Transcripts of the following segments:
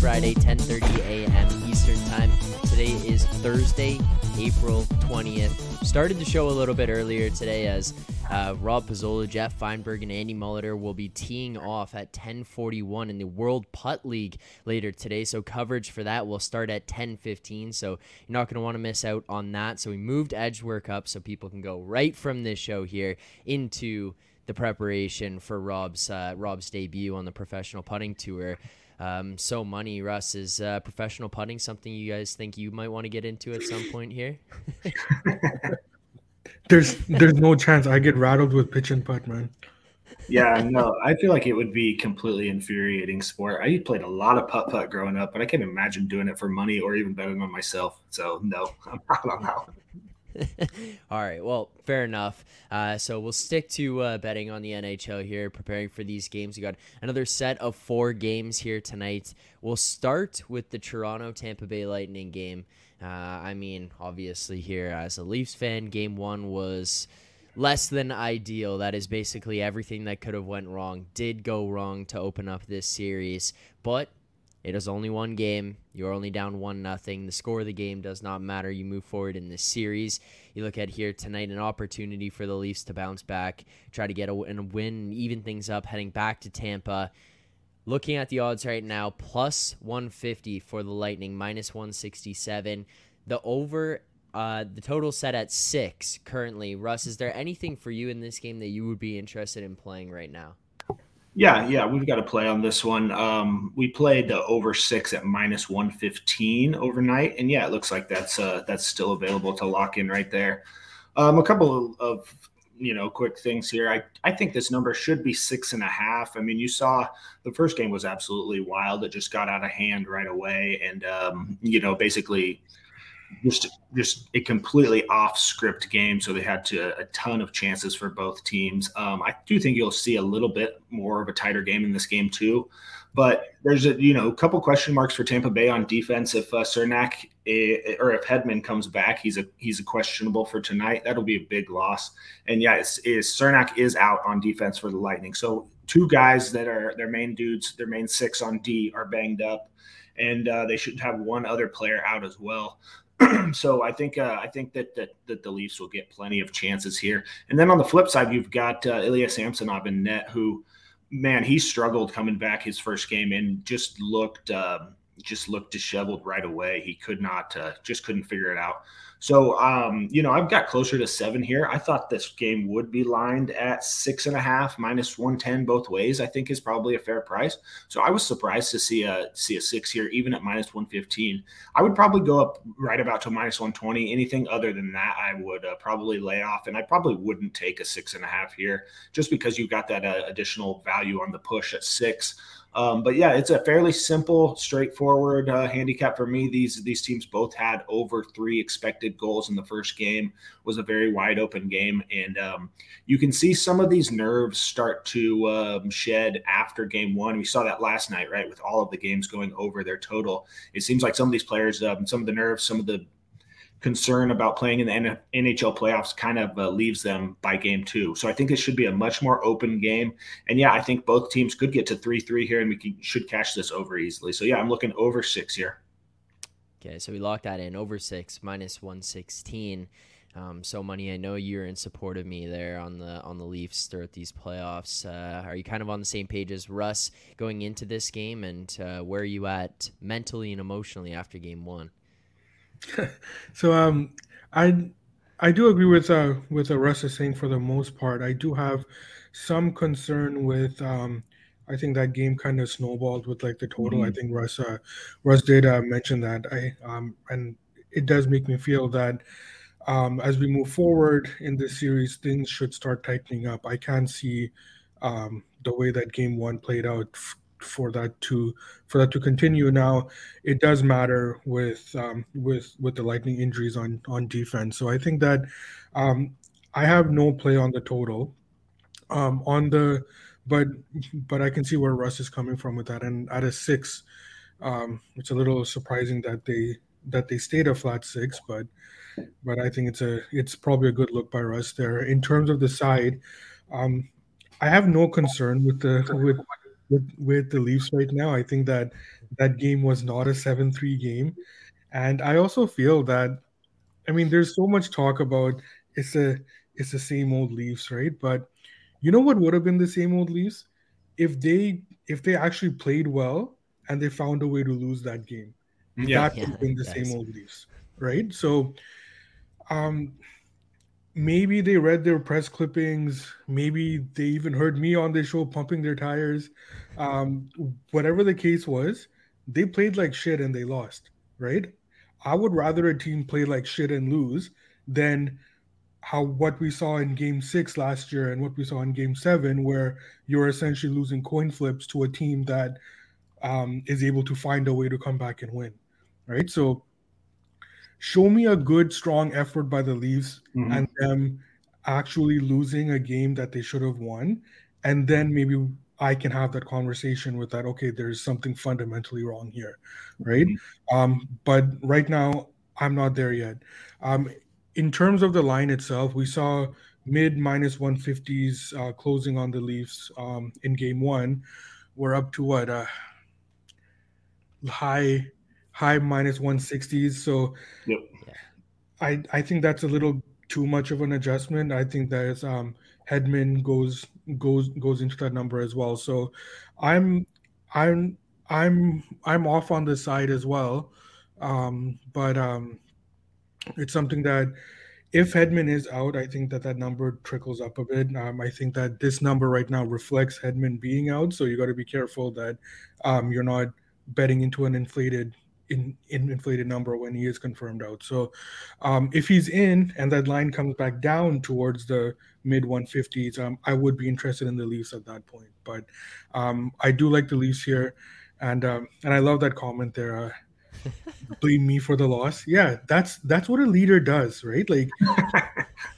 Friday, 10:30 a.m. Eastern Time. Today is Thursday, April 20th. Started the show a little bit earlier today as uh, Rob Pizzola, Jeff Feinberg, and Andy Molitor will be teeing off at 10:41 in the World Putt League later today. So coverage for that will start at 10:15. So you're not going to want to miss out on that. So we moved edge work up so people can go right from this show here into the preparation for Rob's uh, Rob's debut on the professional putting tour. Um, so money, Russ, is uh, professional putting something you guys think you might want to get into at some point here? there's there's no chance I get rattled with pitch and putt, man. Yeah, no, I feel like it would be completely infuriating sport. I played a lot of putt putt growing up, but I can't imagine doing it for money or even betting on myself. So no, I'm not on that one. All right. Well, fair enough. Uh, so we'll stick to uh, betting on the NHL here, preparing for these games. We got another set of four games here tonight. We'll start with the Toronto Tampa Bay Lightning game. Uh, I mean, obviously, here as a Leafs fan, game one was less than ideal. That is basically everything that could have went wrong did go wrong to open up this series, but it is only one game. You're only down one nothing. The score of the game does not matter. You move forward in this series. You look at here tonight, an opportunity for the Leafs to bounce back, try to get a, a win, even things up, heading back to Tampa. Looking at the odds right now, plus 150 for the Lightning, minus 167. The over, uh, the total set at six currently. Russ, is there anything for you in this game that you would be interested in playing right now? Yeah, yeah, we've got to play on this one. Um, we played the over six at minus one fifteen overnight, and yeah, it looks like that's uh, that's still available to lock in right there. Um, a couple of, of you know quick things here. I I think this number should be six and a half. I mean, you saw the first game was absolutely wild. It just got out of hand right away, and um, you know basically just just a completely off script game. So they had to a ton of chances for both teams. Um, I do think you'll see a little bit more of a tighter game in this game too. But there's a you know a couple question marks for Tampa Bay on defense. If uh, Cernak eh, or if Hedman comes back, he's a he's a questionable for tonight. That'll be a big loss. And yeah, it's, is Cernak is out on defense for the Lightning. So two guys that are their main dudes, their main six on D are banged up, and uh, they should have one other player out as well. so I think uh, I think that, that that the Leafs will get plenty of chances here. And then on the flip side, you've got uh, Ilya Samsonov in net, who man he struggled coming back his first game and just looked uh, just looked disheveled right away. He could not uh, just couldn't figure it out. So, um, you know, I've got closer to seven here. I thought this game would be lined at six and a half, minus one ten both ways. I think is probably a fair price. So I was surprised to see a see a six here, even at minus one fifteen. I would probably go up right about to minus one twenty. Anything other than that, I would uh, probably lay off, and I probably wouldn't take a six and a half here, just because you've got that uh, additional value on the push at six. Um, but yeah, it's a fairly simple, straightforward uh, handicap for me. These these teams both had over three expected goals in the first game. It was a very wide open game, and um, you can see some of these nerves start to um, shed after game one. We saw that last night, right, with all of the games going over their total. It seems like some of these players, um, some of the nerves, some of the concern about playing in the NHL playoffs kind of uh, leaves them by game two. So I think it should be a much more open game. And yeah, I think both teams could get to 3 3 here and we can, should cash this over easily. So yeah, I'm looking over six here. Okay, so we locked that in over six minus 116. Um, so money, I know you're in support of me there on the on the Leafs throughout these playoffs. Uh, are you kind of on the same page as Russ going into this game, and uh, where are you at mentally and emotionally after game one? so um, I I do agree with uh, with what Russ is saying for the most part. I do have some concern with um, I think that game kind of snowballed with like the total. Mm-hmm. I think Russ uh, Russ did uh, mention that. I um, and it does make me feel that um, as we move forward in this series, things should start tightening up. I can see um, the way that game one played out for that to for that to continue. Now, it does matter with um, with with the lightning injuries on on defense. So I think that um, I have no play on the total um, on the, but but I can see where Russ is coming from with that. And at a six, um, it's a little surprising that they that they stayed a flat six, but but I think it's a it's probably a good look by Russ there. In terms of the side, um, I have no concern with the with with with the Leafs right now. I think that that game was not a seven three game, and I also feel that, I mean, there's so much talk about it's a it's the same old Leafs, right? But you know what would have been the same old Leafs if they if they actually played well and they found a way to lose that game. Yeah, that would have been the same old Leafs, right? So, um, maybe they read their press clippings. Maybe they even heard me on the show pumping their tires. Um, whatever the case was, they played like shit and they lost, right? I would rather a team play like shit and lose than how what we saw in game six last year and what we saw in game seven, where you're essentially losing coin flips to a team that um, is able to find a way to come back and win, right? So show me a good, strong effort by the Leafs mm-hmm. and them actually losing a game that they should have won. And then maybe I can have that conversation with that. Okay, there's something fundamentally wrong here, right? Mm-hmm. Um, but right now, I'm not there yet. Um, in terms of the line itself, we saw mid minus 150s uh, closing on the Leafs um, in game one. We're up to what? Uh, high high minus 160s. So yep. I I think that's a little too much of an adjustment. I think that um, Hedman goes goes goes into that number as well. So I'm I'm I'm I'm off on this side as well. Um, but um, it's something that if Hedman is out, I think that that number trickles up a bit. Um, I think that this number right now reflects Hedman being out, so you got to be careful that um, you're not betting into an inflated in, in inflated number when he is confirmed out. So um, if he's in and that line comes back down towards the mid 150s, um, I would be interested in the Leafs at that point. But um, I do like the Leafs here, and um, and I love that comment there. Uh, blame me for the loss. Yeah, that's that's what a leader does, right? Like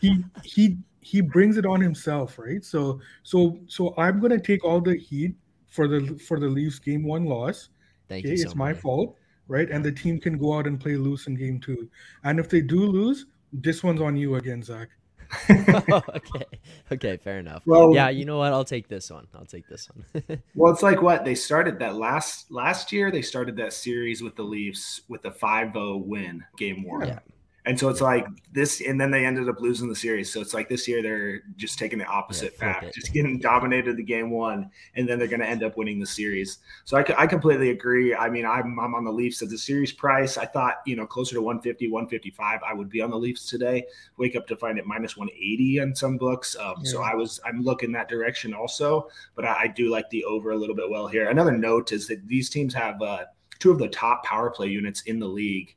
he he he brings it on himself, right? So so so I'm gonna take all the heat for the for the Leafs game one loss. Thank okay, you. So it's my fault right? And the team can go out and play loose in game two. And if they do lose, this one's on you again, Zach. okay. Okay, fair enough. Well, yeah, you know what? I'll take this one. I'll take this one. well, it's like what they started that last last year. They started that series with the Leafs with a 5-0 win, game one. Yeah. And so it's like this, and then they ended up losing the series. So it's like this year they're just taking the opposite yeah, path, just getting dominated the game one, and then they're going to end up winning the series. So I, I completely agree. I mean, I'm, I'm on the Leafs at the series price. I thought, you know, closer to 150, 155, I would be on the Leafs today. Wake up to find it minus 180 on some books. Um, yeah. So I was, I'm looking that direction also, but I, I, do like the over a little bit well here. Another note is that these teams have uh, two of the top power play units in the league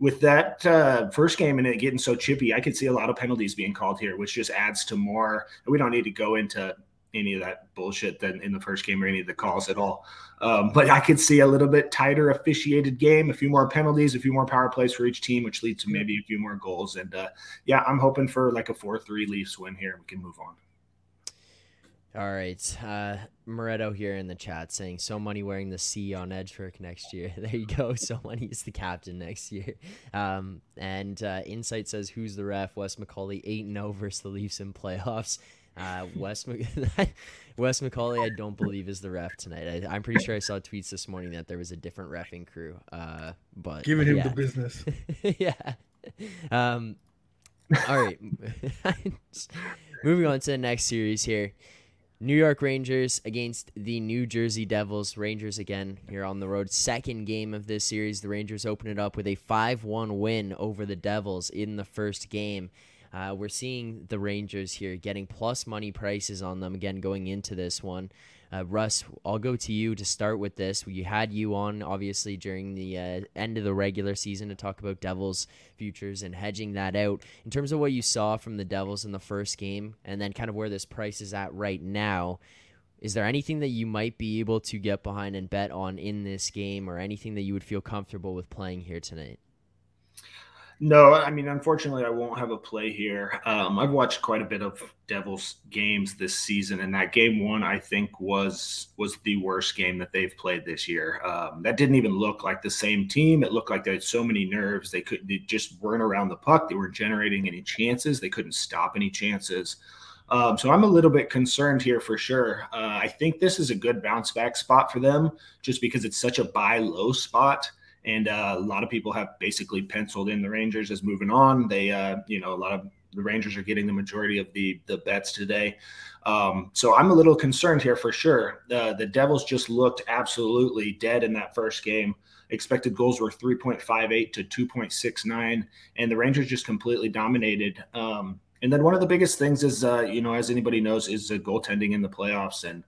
with that uh, first game and it getting so chippy, I could see a lot of penalties being called here, which just adds to more. We don't need to go into any of that bullshit than in the first game or any of the calls at all. Um, but I could see a little bit tighter officiated game, a few more penalties, a few more power plays for each team, which leads to maybe a few more goals. And uh, yeah, I'm hoping for like a 4 3 Leafs win here. We can move on. All right. Uh, Moretto here in the chat saying so money wearing the C on Edgework next year. There you go. So money is the captain next year. Um, and uh, Insight says who's the ref? Wes McCauley 8 0 versus the Leafs in playoffs. Uh, Wes, Wes McCauley, I don't believe is the ref tonight. I, am pretty sure I saw tweets this morning that there was a different refing crew. Uh, but giving him yeah. the business. yeah. Um, all right. Moving on to the next series here. New York Rangers against the New Jersey Devils. Rangers again here on the road. Second game of this series. The Rangers open it up with a 5 1 win over the Devils in the first game. Uh, we're seeing the Rangers here getting plus money prices on them again going into this one. Uh, Russ, I'll go to you to start with this. We had you on, obviously, during the uh, end of the regular season to talk about Devils futures and hedging that out. In terms of what you saw from the Devils in the first game and then kind of where this price is at right now, is there anything that you might be able to get behind and bet on in this game or anything that you would feel comfortable with playing here tonight? No, I mean, unfortunately, I won't have a play here. Um, I've watched quite a bit of Devils games this season, and that game one, I think, was was the worst game that they've played this year. Um, that didn't even look like the same team. It looked like they had so many nerves. They could they just weren't around the puck. They weren't generating any chances. They couldn't stop any chances. Um, so I'm a little bit concerned here for sure. Uh, I think this is a good bounce back spot for them just because it's such a buy low spot. And uh, a lot of people have basically penciled in the Rangers as moving on. They, uh, you know, a lot of the Rangers are getting the majority of the the bets today. Um, so I'm a little concerned here for sure. Uh, the Devils just looked absolutely dead in that first game. Expected goals were 3.58 to 2.69, and the Rangers just completely dominated. Um, and then one of the biggest things is, uh, you know, as anybody knows, is the goaltending in the playoffs. And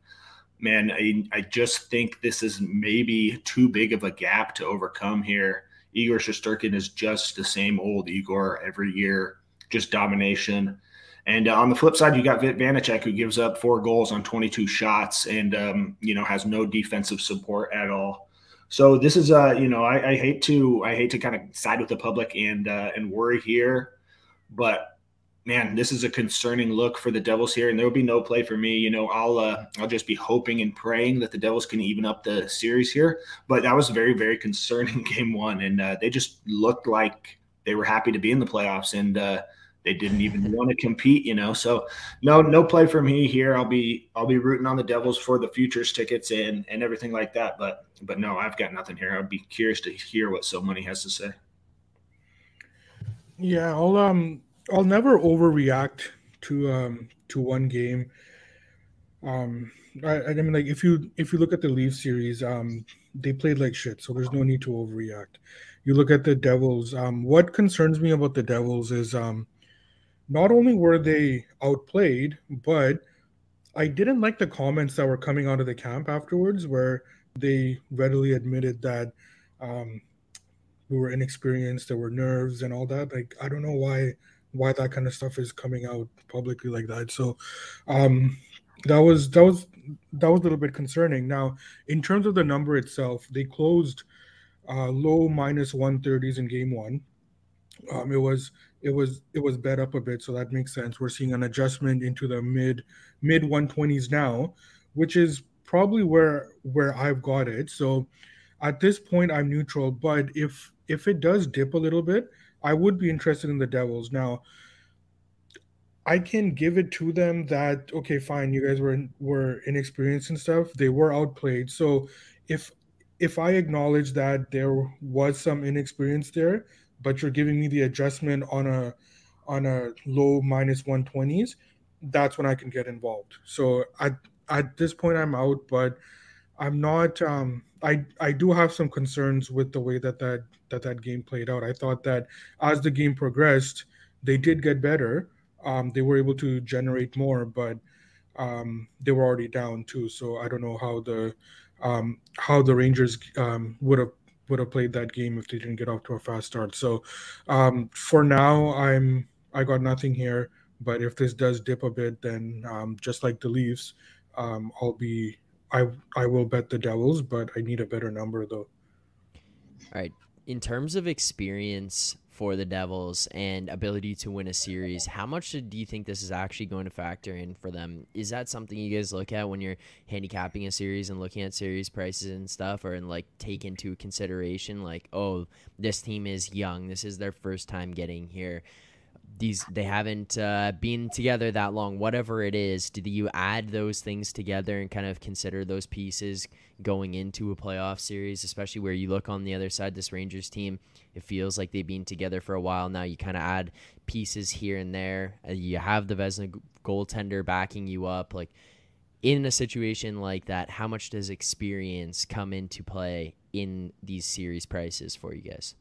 man, I, I just think this is maybe too big of a gap to overcome here. Igor Shesterkin is just the same old Igor every year, just domination. And uh, on the flip side, you got Vit Vanecek, who gives up four goals on 22 shots and, um, you know, has no defensive support at all. So this is, uh, you know, I, I hate to, I hate to kind of side with the public and, uh, and worry here, but man, this is a concerning look for the Devils here, and there will be no play for me. You know, I'll uh, I'll just be hoping and praying that the Devils can even up the series here. But that was very very concerning game one, and uh, they just looked like they were happy to be in the playoffs, and uh, they didn't even want to compete. You know, so no no play for me here. I'll be I'll be rooting on the Devils for the futures tickets and and everything like that. But but no, I've got nothing here. I'd be curious to hear what So Money has to say. Yeah, I'll um I'll never overreact to um to one game. Um, I, I mean, like if you if you look at the Leafs series, um, they played like shit, so there's no need to overreact. You look at the Devils. Um, what concerns me about the Devils is um, not only were they outplayed, but I didn't like the comments that were coming out of the camp afterwards, where they readily admitted that um, we were inexperienced, there were nerves and all that. Like I don't know why why that kind of stuff is coming out publicly like that. So um, that was that was that was a little bit concerning. Now, in terms of the number itself, they closed uh, low minus one thirties in game one. Um, it was it was it was bet up a bit, so that makes sense. We're seeing an adjustment into the mid mid one twenties now, which is probably where where I've got it. So at this point, I'm neutral. But if if it does dip a little bit, I would be interested in the Devils. Now, I can give it to them that okay, fine, you guys were were inexperienced and stuff. They were outplayed. So if if I acknowledge that there was some inexperience there, but you're giving me the adjustment on a on a low minus 120s, that's when I can get involved. So at at this point I'm out, but I'm not um I I do have some concerns with the way that that that that game played out. I thought that as the game progressed, they did get better. Um, they were able to generate more, but um, they were already down too. So I don't know how the um, how the Rangers um, would have would have played that game if they didn't get off to a fast start. So um, for now, I'm I got nothing here. But if this does dip a bit, then um, just like the Leafs, I'll be I I will bet the Devils, but I need a better number though. All right, in terms of experience for the Devils and ability to win a series, how much do you think this is actually going to factor in for them? Is that something you guys look at when you're handicapping a series and looking at series prices and stuff, or and like take into consideration like, oh, this team is young, this is their first time getting here these they haven't uh, been together that long whatever it is do you add those things together and kind of consider those pieces going into a playoff series especially where you look on the other side this rangers team it feels like they've been together for a while. Now you kind of add pieces here and there. Uh, you have the Vezina goaltender backing you up. Like in a situation like that how much does experience come into play in these series prices for you guys?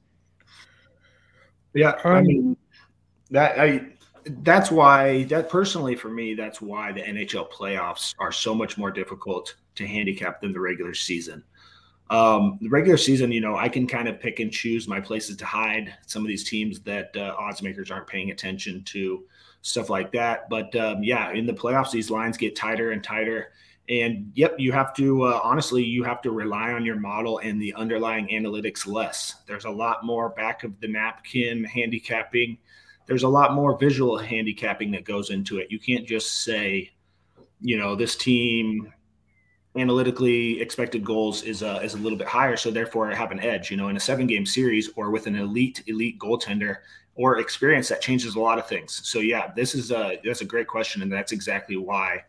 Yeah i mean that I that's why that personally for me that's why the NHL playoffs are so much more difficult to handicap than the regular season. Um, the regular season, you know, I can kind of pick and choose my places to hide some of these teams that uh, odds makers aren't paying attention to, stuff like that. But um, yeah, in the playoffs, these lines get tighter and tighter. And yep, you have to uh, honestly, you have to rely on your model and the underlying analytics less. There's a lot more back of the napkin handicapping there's a lot more visual handicapping that goes into it. You can't just say, you know, this team analytically expected goals is a, is a little bit higher so therefore I have an edge you know in a seven game series or with an elite elite goaltender or experience that changes a lot of things. So yeah this is a that's a great question and that's exactly why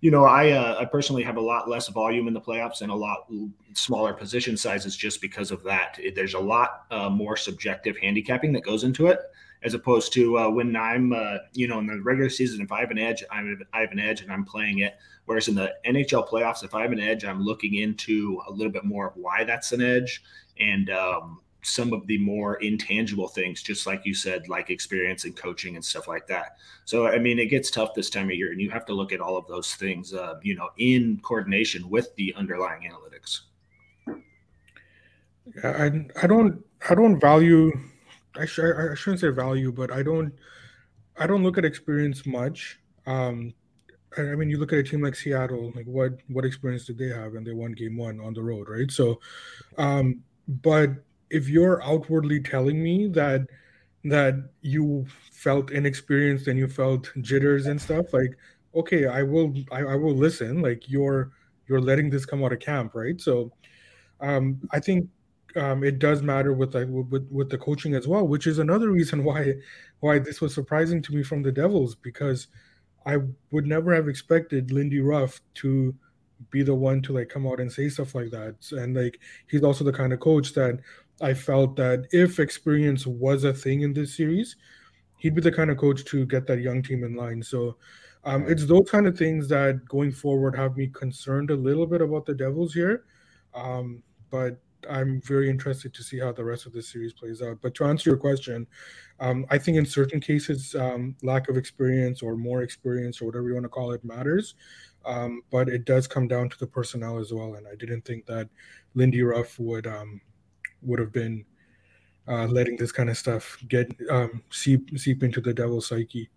you know i uh, i personally have a lot less volume in the playoffs and a lot smaller position sizes just because of that. There's a lot uh, more subjective handicapping that goes into it as opposed to uh, when I'm, uh, you know, in the regular season, if I have an edge, I'm, I have an edge and I'm playing it. Whereas in the NHL playoffs, if I have an edge, I'm looking into a little bit more of why that's an edge and um, some of the more intangible things, just like you said, like experience and coaching and stuff like that. So, I mean, it gets tough this time of year, and you have to look at all of those things, uh, you know, in coordination with the underlying analytics. I, I don't I don't value I, sh- I shouldn't say value, but I don't I don't look at experience much. Um, I, I mean, you look at a team like Seattle, like what what experience did they have, and they won Game One on the road, right? So, um, but if you're outwardly telling me that that you felt inexperienced and you felt jitters and stuff, like okay, I will I, I will listen. Like you're you're letting this come out of camp, right? So, um, I think um, it does matter with like with, with the coaching as well, which is another reason why why this was surprising to me from the Devils because I would never have expected Lindy Ruff to be the one to like come out and say stuff like that. And like he's also the kind of coach that I felt that if experience was a thing in this series, he'd be the kind of coach to get that young team in line. So um, it's those kind of things that going forward have me concerned a little bit about the Devils here. Um, but I'm very interested to see how the rest of the series plays out. But to answer your question, um, I think in certain cases, um, lack of experience or more experience or whatever you want to call it matters. Um, but it does come down to the personnel as well. And I didn't think that Lindy Ruff would um, would have been uh, letting this kind of stuff get um, seep seep into the devil's psyche.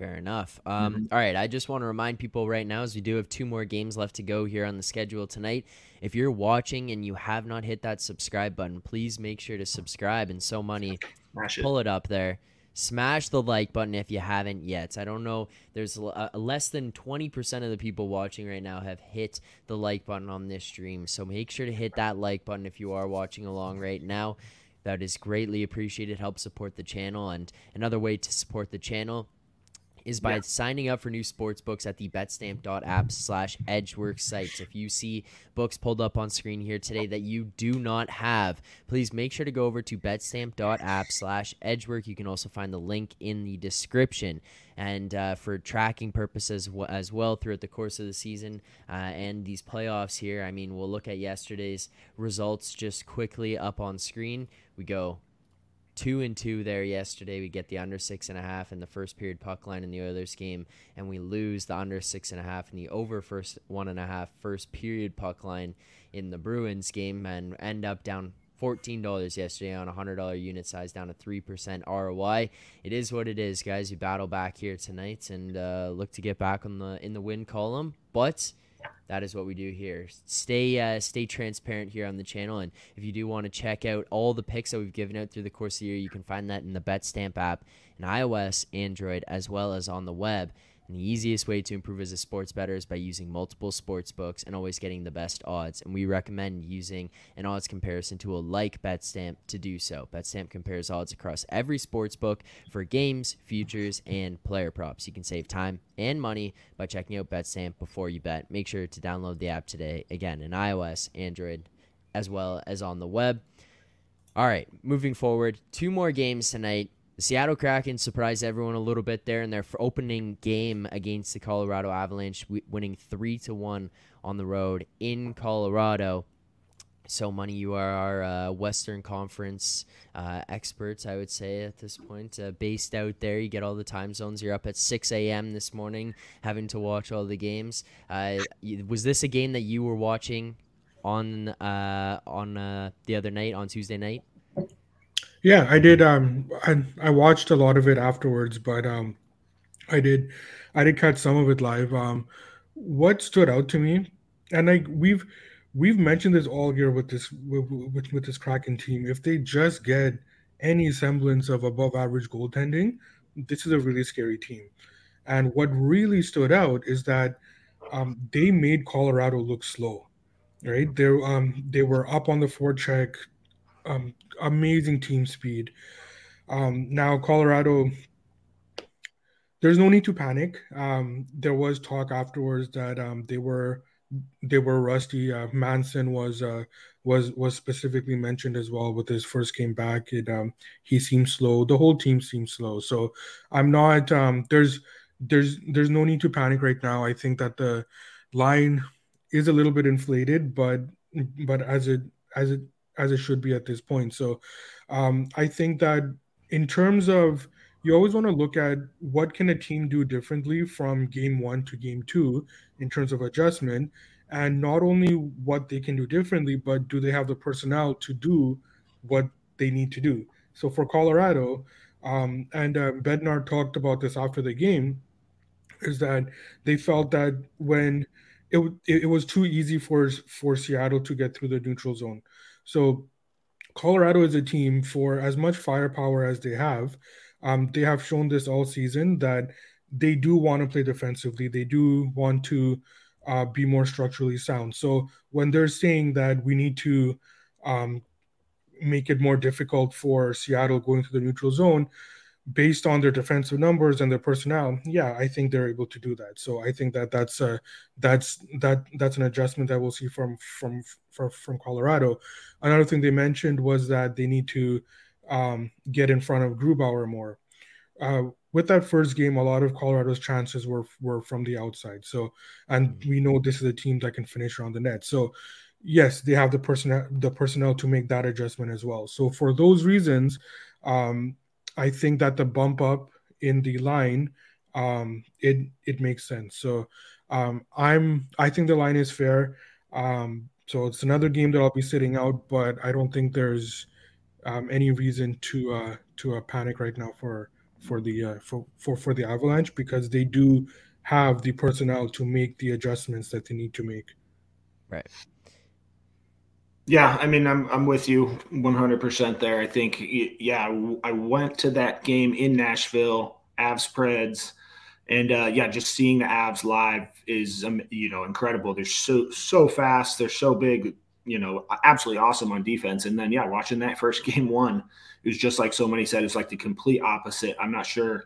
Fair enough. Um, mm-hmm. all right, I just want to remind people right now, as we do have two more games left to go here on the schedule tonight. If you're watching and you have not hit that subscribe button, please make sure to subscribe. And so money, pull it up there. Smash the like button if you haven't yet. I don't know. There's a, less than 20% of the people watching right now have hit the like button on this stream. So make sure to hit that like button if you are watching along right now. That is greatly appreciated. Help support the channel. And another way to support the channel is by yeah. signing up for new sports books at the betstamp.app slash edgework sites. If you see books pulled up on screen here today that you do not have, please make sure to go over to betstamp.app slash edgework. You can also find the link in the description. And uh, for tracking purposes as well throughout the course of the season uh, and these playoffs here, I mean, we'll look at yesterday's results just quickly up on screen. We go two and two there yesterday. We get the under six and a half in the first period puck line in the Oilers game, and we lose the under six and a half in the over first one and a half first period puck line in the Bruins game, and end up down fourteen dollars yesterday on a hundred dollar unit size, down to three percent ROI. It is what it is, guys. You battle back here tonight and uh, look to get back on the in the win column, but that is what we do here. Stay uh, stay transparent here on the channel, and if you do want to check out all the picks that we've given out through the course of the year, you can find that in the BetStamp app in iOS, Android, as well as on the web. And the easiest way to improve as a sports bettor is by using multiple sports books and always getting the best odds. And we recommend using an odds comparison tool like BetStamp to do so. BetStamp compares odds across every sports book for games, futures, and player props. You can save time and money by checking out BetStamp before you bet. Make sure to download the app today. Again, in iOS, Android, as well as on the web. All right, moving forward, two more games tonight. The Seattle Kraken surprised everyone a little bit there in their opening game against the Colorado Avalanche, winning three to one on the road in Colorado. So, money, you are our uh, Western Conference uh, experts, I would say, at this point. Uh, based out there, you get all the time zones. You're up at 6 a.m. this morning, having to watch all the games. Uh, was this a game that you were watching on uh, on uh, the other night, on Tuesday night? Yeah, I did. Um, I I watched a lot of it afterwards, but um, I did, I did catch some of it live. Um, what stood out to me, and like we've we've mentioned this all year with this with, with, with this Kraken team. If they just get any semblance of above average goaltending, this is a really scary team. And what really stood out is that um, they made Colorado look slow. Right, they um they were up on the forecheck, um, amazing team speed. Um, now Colorado, there's no need to panic. Um, there was talk afterwards that um, they were they were rusty. Uh, Manson was uh, was was specifically mentioned as well with his first game back. It um, he seemed slow. The whole team seemed slow. So I'm not. Um, there's there's there's no need to panic right now. I think that the line is a little bit inflated, but but as it as it as it should be at this point. So um, I think that in terms of you always want to look at what can a team do differently from game one to game two in terms of adjustment and not only what they can do differently but do they have the personnel to do what they need to do so for colorado um, and uh, bednar talked about this after the game is that they felt that when it, it was too easy for for seattle to get through the neutral zone so colorado is a team for as much firepower as they have um, they have shown this all season that they do want to play defensively. They do want to uh, be more structurally sound. So when they're saying that we need to um, make it more difficult for Seattle going to the neutral zone, based on their defensive numbers and their personnel, yeah, I think they're able to do that. So I think that that's a that's that that's an adjustment that we'll see from from from, from Colorado. Another thing they mentioned was that they need to um, get in front of Grubauer more. Uh, with that first game, a lot of Colorado's chances were were from the outside. So, and mm-hmm. we know this is a team that can finish around the net. So, yes, they have the personnel the personnel to make that adjustment as well. So, for those reasons, um, I think that the bump up in the line, um, it it makes sense. So, um, I'm I think the line is fair. Um, so it's another game that I'll be sitting out, but I don't think there's um, any reason to uh, to uh, panic right now for for the uh, for, for for the Avalanche because they do have the personnel to make the adjustments that they need to make. Right. Yeah, I mean, I'm I'm with you 100% there. I think, yeah, I went to that game in Nashville, Avs Preds, and uh, yeah, just seeing the Avs live is um, you know incredible. They're so so fast. They're so big you know, absolutely awesome on defense. And then, yeah, watching that first game one, it was just like So Money said, it's like the complete opposite. I'm not sure,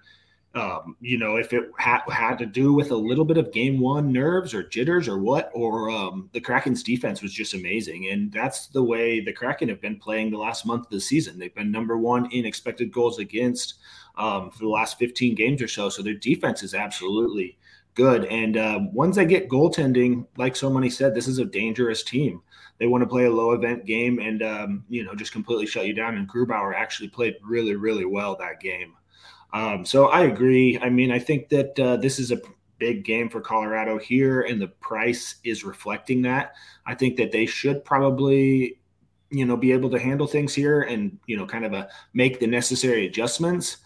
um, you know, if it had, had to do with a little bit of game one nerves or jitters or what, or um, the Kraken's defense was just amazing. And that's the way the Kraken have been playing the last month of the season. They've been number one in expected goals against um, for the last 15 games or so. So their defense is absolutely good. And uh, once they get goaltending, like So Money said, this is a dangerous team they want to play a low event game and um, you know just completely shut you down. And Grubauer actually played really really well that game. Um, so I agree. I mean, I think that uh, this is a big game for Colorado here, and the price is reflecting that. I think that they should probably you know be able to handle things here and you know kind of a make the necessary adjustments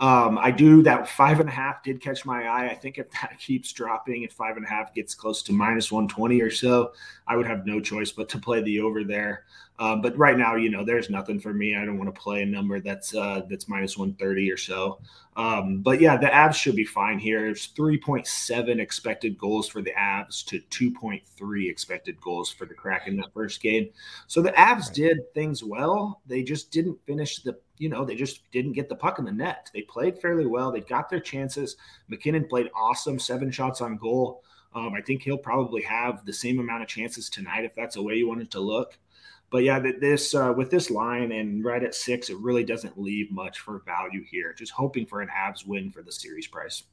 um, I do that five and a half did catch my eye. I think if that keeps dropping, if five and a half gets close to minus 120 or so, I would have no choice but to play the over there. Um, but right now, you know, there's nothing for me. I don't want to play a number that's uh, that's minus 130 or so. Um, but yeah, the Avs should be fine here. It's 3.7 expected goals for the Avs to 2.3 expected goals for the Kraken in that first game. So the Avs did things well. They just didn't finish the you know, they just didn't get the puck in the net. They played fairly well. They got their chances. MacKinnon played awesome, seven shots on goal. Um, I think he'll probably have the same amount of chances tonight if that's the way you wanted to look. But yeah, this uh, with this line and right at six, it really doesn't leave much for value here. Just hoping for an Avs win for the series price.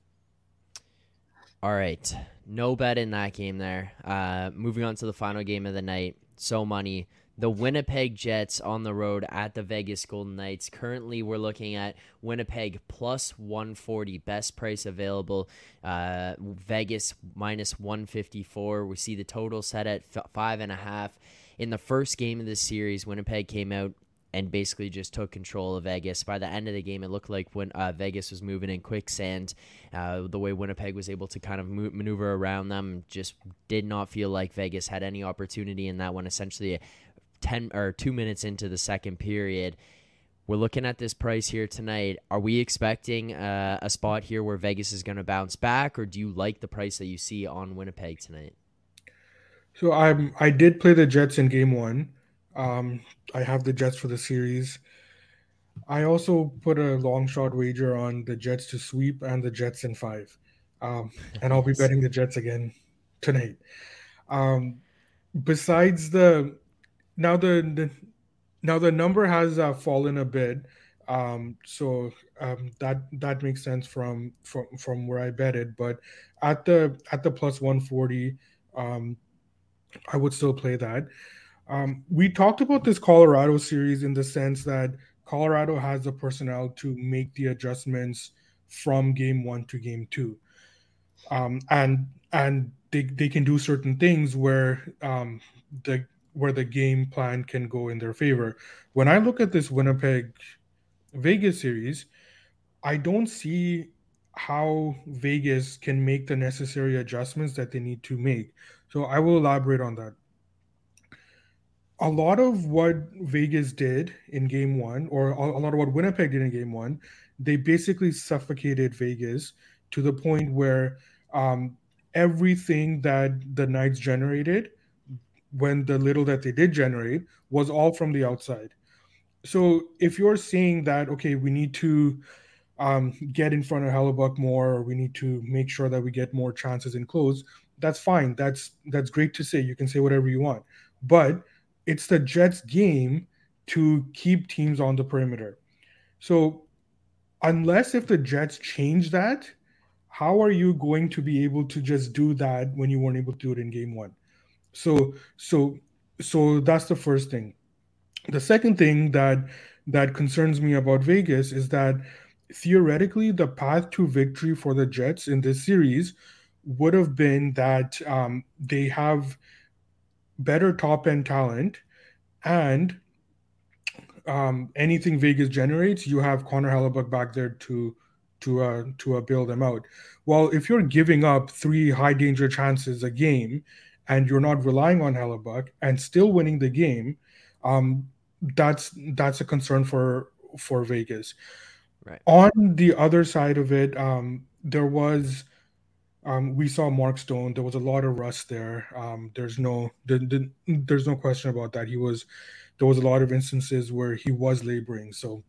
All right, no bet in that game there. Uh, moving on to the final game of the night. So money the Winnipeg Jets on the road at the Vegas Golden Knights. Currently, we're looking at Winnipeg plus 140, best price available. Uh, Vegas minus 154. We see the total set at f- five and a half. In the first game of this series, Winnipeg came out and basically just took control of Vegas. By the end of the game, it looked like when uh, Vegas was moving in quicksand. Uh, the way Winnipeg was able to kind of maneuver around them just did not feel like Vegas had any opportunity in that one. Essentially, 10 or 2 minutes into the second period we're looking at this price here tonight. Are we expecting uh, a spot here where Vegas is going to bounce back, or do you like the price that you see on Winnipeg tonight? So I'm I did play the Jets in Game One. Um, I have the Jets for the series. I also put a long shot wager on the Jets to sweep and the Jets in five, um, and I'll be betting the Jets again tonight. Um, besides the now the, the now the number has uh, fallen a bit, um, so um, that that makes sense from from from where I bet it. But at the at the plus one forty, um, I would still play that. Um, we talked about this Colorado series in the sense that Colorado has the personnel to make the adjustments from game one to game two, um, and and they, they can do certain things where um, the where the game plan can go in their favor. When I look at this Winnipeg Vegas series, I don't see how Vegas can make the necessary adjustments that they need to make. So I will elaborate on that a lot of what Vegas did in game one, or a lot of what Winnipeg did in game one, they basically suffocated Vegas to the point where um, everything that the Knights generated, when the little that they did generate, was all from the outside. So if you're saying that, okay, we need to um, get in front of Hellebuyck more, or we need to make sure that we get more chances in close, that's fine. That's that's great to say. You can say whatever you want, but it's the Jets' game to keep teams on the perimeter. So, unless if the Jets change that, how are you going to be able to just do that when you weren't able to do it in game one? So, so, so that's the first thing. The second thing that that concerns me about Vegas is that theoretically the path to victory for the Jets in this series would have been that um, they have better top end talent, and um, anything Vegas generates, you have Connor Hellebuyck back there to to uh, to uh, build them out. Well, if you're giving up three high danger chances a game, and you're not relying on Hellebuyck and still winning the game, um, that's that's a concern for for Vegas. Right. On the other side of it, um, there was um, we saw Mark Stone. There was a lot of rust there. Um, there's no the, the, there's no question about that. He was there was a lot of instances where he was laboring. So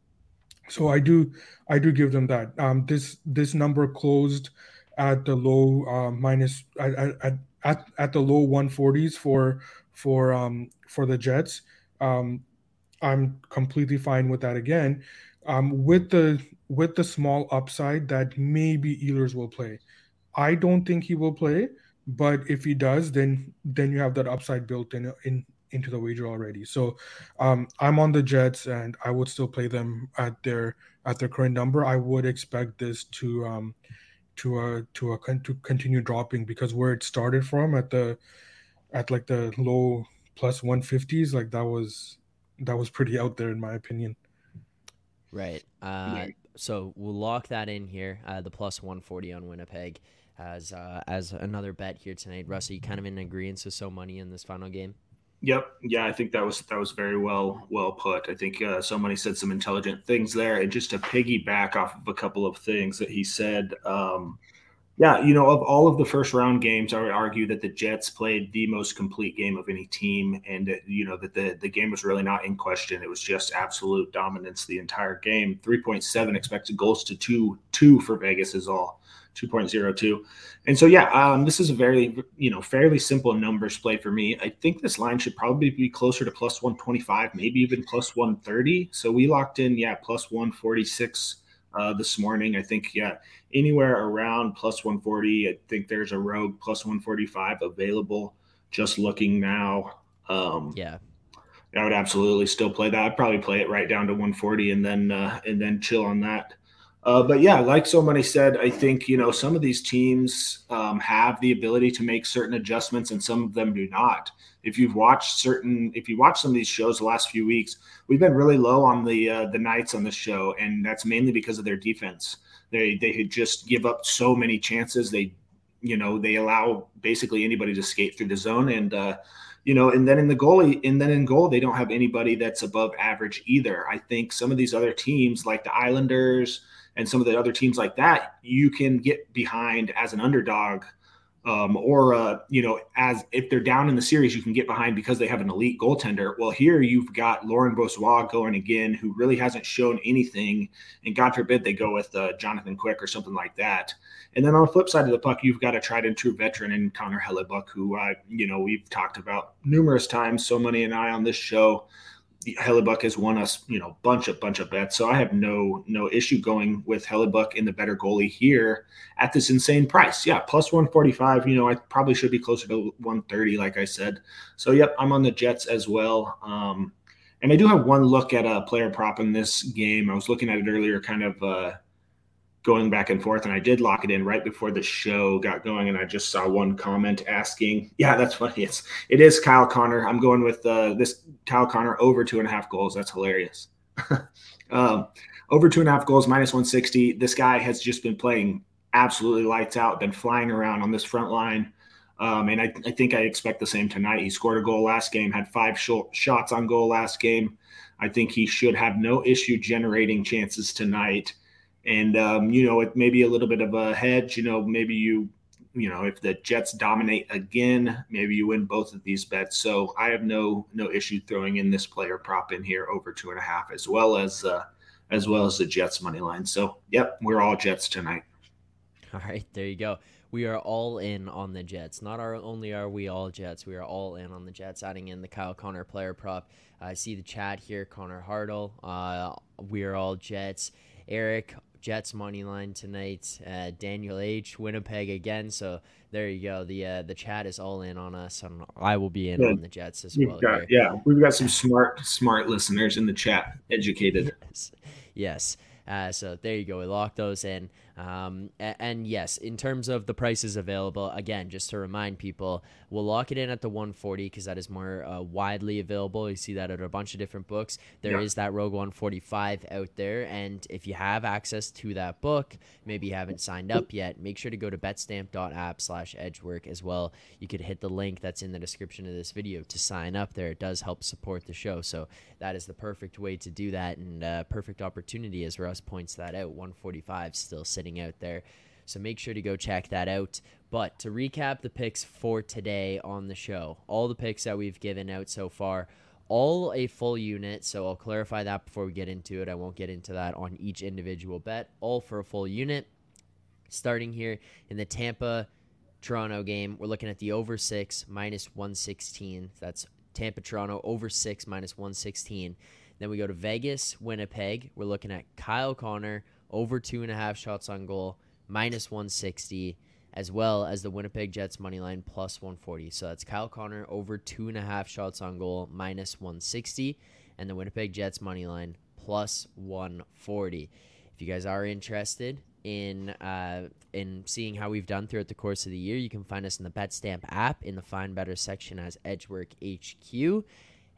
so I do I do give them that. Um, this this number closed at the low uh, minus at, at, at, at the low 140s for for um, for the Jets. Um, I'm completely fine with that again. Um, with the with the small upside that maybe Ehlers will play. I don't think he will play, but if he does, then then you have that upside built in in into the wager already. So um, I'm on the Jets, and I would still play them at their at their current number. I would expect this to um, to uh, to uh, to continue dropping because where it started from at the at like the low plus 150s, like that was that was pretty out there in my opinion. Right. Uh, so we'll lock that in here. Uh, the plus 140 on Winnipeg as uh, as another bet here tonight. Russ, are you kind of in agreement with so money in this final game? Yep. Yeah, I think that was that was very well well put. I think uh, somebody said some intelligent things there, and just to piggyback off of a couple of things that he said. Um, yeah, you know, of all of the first round games, I would argue that the Jets played the most complete game of any team, and you know that the the game was really not in question. It was just absolute dominance the entire game. Three point seven expected goals to two two for Vegas is all. 2.02. And so, yeah, um, this is a very, you know, fairly simple numbers play for me. I think this line should probably be closer to plus 125, maybe even plus 130. So we locked in, yeah, plus 146 uh, this morning. I think, yeah, anywhere around plus 140. I think there's a rogue plus 145 available just looking now. Um, yeah. I would absolutely still play that. I'd probably play it right down to 140 and then uh, and then chill on that. Uh, but yeah, like So Money said, I think you know some of these teams um, have the ability to make certain adjustments, and some of them do not. If you've watched certain, if you watch some of these shows the last few weeks, we've been really low on the uh, the Knights on the show, and that's mainly because of their defense. They they just give up so many chances. They, you know, they allow basically anybody to skate through the zone, and uh, you know, and then in the goalie, and then in goal, they don't have anybody that's above average either. I think some of these other teams, like the Islanders and some of the other teams like that, you can get behind as an underdog um, or uh, you know, as if they're down in the series, you can get behind because they have an elite goaltender. Well, here you've got Laurent Brossoit going again, who really hasn't shown anything, and God forbid they go with uh, Jonathan Quick or something like that. And then on the flip side of the puck, you've got a tried and true veteran in Connor Hellebuck, who I, you know we've talked about numerous times. So many and I on this show Hellebuyck has won us, you know, bunch of bunch of bets. So I have no no issue going with Hellebuyck in the better goalie here at this insane price. Yeah, plus 145. You know, I probably should be closer to 130, like I said. So yep, I'm on the Jets as well. Um, and I do have one look at a player prop in this game. I was looking at it earlier, kind of uh, going back and forth and I did lock it in right before the show got going and I just saw one comment asking yeah that's funny it's it is Kyle Connor. I'm going with uh, this Kyle Connor over two and a half goals. That's hilarious. Um, over two and a half goals minus 160 this guy has just been playing absolutely lights out been flying around on this front line. Um, and I, I, think I expect the same tonight. He scored a goal last game had five sh- shots on goal last game. I think he should have no issue generating chances tonight and um, you know it may be a little bit of a hedge. You know, maybe you you know if the Jets dominate again, maybe you win both of these bets. So I have no no issue throwing in this player prop in here over two and a half, as well as uh, as well as the Jets money line. So yep, we're all Jets tonight. All right, there you go. We are all in on the Jets. Not our, only are we all Jets, we are all in on the Jets. Adding in the Kyle Connor player prop. I see the chat here. Connor Hartle. Uh, we are all Jets. Eric Jets money line tonight. Uh, Daniel H. Winnipeg again. So there you go. The uh, the chat is all in on us, and I will be in yeah. on the Jets as we've well. Got, yeah, we've got some smart smart listeners in the chat, educated. Yes. yes. Uh, so there you go. We lock those in. Um, and, and, yes, in terms of the prices available, again, just to remind people, we'll lock it in at the 140 because that is more uh, widely available. You see that at a bunch of different books. There yeah. is that Rogue 145 out there, and if you have access to that book, maybe you haven't signed up yet, make sure to go to betstamp.app/edgework as well. You could hit the link that's in the description of this video to sign up. There, it does help support the show, so that is the perfect way to do that and uh, perfect opportunity, as Russ points that out. 145 still sitting out there. So make sure to go check that out. But to recap the picks for today on the show, all the picks that we've given out so far, all a full unit. So I'll clarify that before we get into it. I won't get into that on each individual bet, all for a full unit. Starting here in the Tampa Toronto game, we're looking at the over six minus 116. That's Tampa Toronto over six minus 116. Then we go to Vegas, Winnipeg. We're looking at Kyle Connor over two and a half shots on goal, minus 160, as well as the Winnipeg Jets money line plus 140. So that's Kyle Connor over two and a half shots on goal, minus 160, and the Winnipeg Jets money line plus 140. If you guys are interested in uh, in seeing how we've done throughout the course of the year, you can find us in the BetStamp app in the Find Better section as Edgework HQ.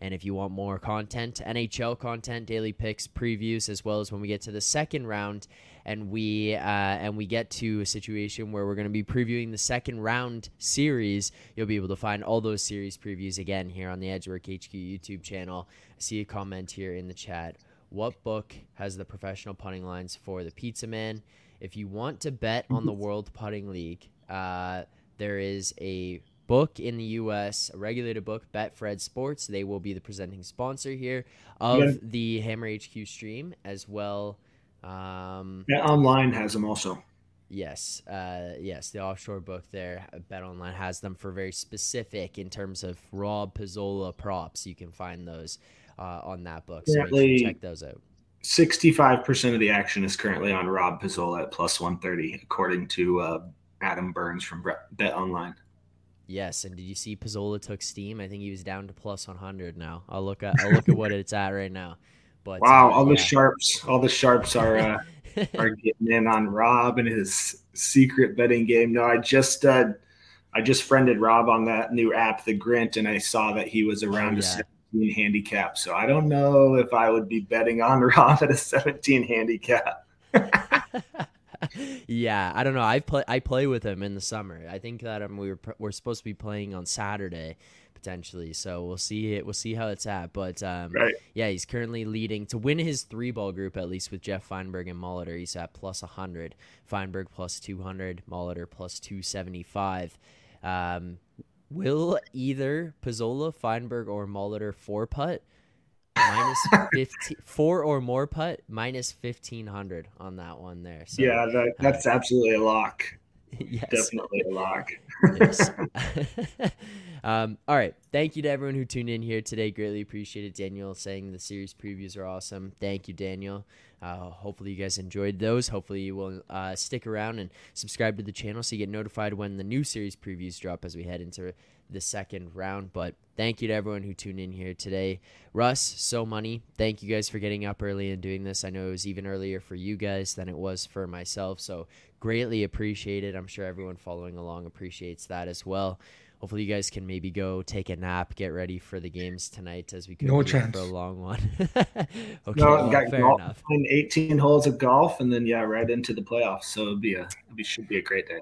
And if you want more content, NHL content, daily picks, previews, as well as when we get to the second round and we uh, and we get to a situation where we're going to be previewing the second round series, you'll be able to find all those series previews again here on the Edgework HQ YouTube channel. I see a comment here in the chat. What book has the professional putting lines for the Pizza Man? If you want to bet on the World Putting League, uh, there is a book in the U.S., a regulated book, Betfred Sports. They will be the presenting sponsor here of yeah. the Hammer HQ stream as well. Um, Bet Online has them also. Yes, uh, yes, the offshore book there, Bet Online has them for very specific in terms of Rob Pizzola props. You can find those uh, on that book, so check those out. Sixty-five percent of the action is currently on Rob Pizzola at plus one thirty, according to uh, Adam Burns from Bet Online. Yes, and did you see Pizzola took steam? I think he was down to plus 100 now. I'll look at I'll look at what it's at right now. But wow, uh, all yeah. the sharps, all the sharps are uh, are getting in on Rob and his secret betting game. No, I just uh, I just friended Rob on that new app, the Grint, and I saw that he was around oh, yeah. a 17 handicap. So I don't know if I would be betting on Rob at a 17 handicap. yeah, I don't know. I play I play with him in the summer. I think that um, we were we're supposed to be playing on Saturday, potentially. So we'll see it. We'll see how it's at. But um, Right. yeah, he's currently leading to win his three ball group at least with Jeff Feinberg and Molitor. He's at plus 100, Feinberg plus 200, Molitor plus 275. Um, will either Pizzola, Feinberg, or Molitor four putt? Minus 15, four or more putt, minus 1500 on that one there. So, yeah, that, that's absolutely a lock. yes. Definitely a lock. Yes. um, all right. Thank you to everyone who tuned in here today. Greatly appreciate it. Daniel saying the series previews are awesome. Thank you, Daniel. Uh, hopefully, you guys enjoyed those. Hopefully, you will uh, stick around and subscribe to the channel so you get notified when the new series previews drop as we head into the second round. But thank you to everyone who tuned in here today. Russ, so money. Thank you guys for getting up early and doing this. I know it was even earlier for you guys than it was for myself. So greatly appreciated. I'm sure everyone following along appreciates that as well. Hopefully, you guys can maybe go take a nap, get ready for the games tonight, as we could No chance. for a long one. okay, no, well, got fair golf, enough. 18 holes of golf, and then yeah, right into the playoffs. So it'll be a, it should be a great day.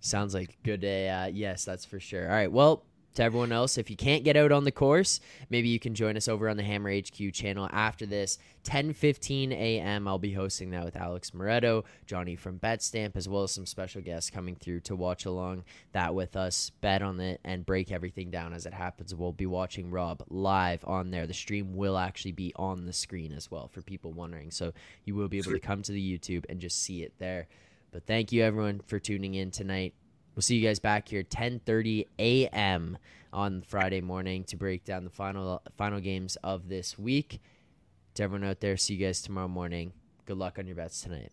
Sounds like a good day. Uh, yes, that's for sure. All right. Well, to everyone else, if you can't get out on the course, maybe you can join us over on the Hammer HQ channel after this. 10:15 a.m. I'll be hosting that with Alex Moretto, Johnny from BetStamp, as well as some special guests coming through to watch along that with us, bet on it, and break everything down as it happens. We'll be watching Rob live on there. The stream will actually be on the screen as well for people wondering. So you will be able to come to the YouTube and just see it there. But thank you everyone for tuning in tonight. We'll see you guys back here 10:30 a.m. on Friday morning to break down the final final games of this week. To everyone out there, see you guys tomorrow morning. Good luck on your bets tonight.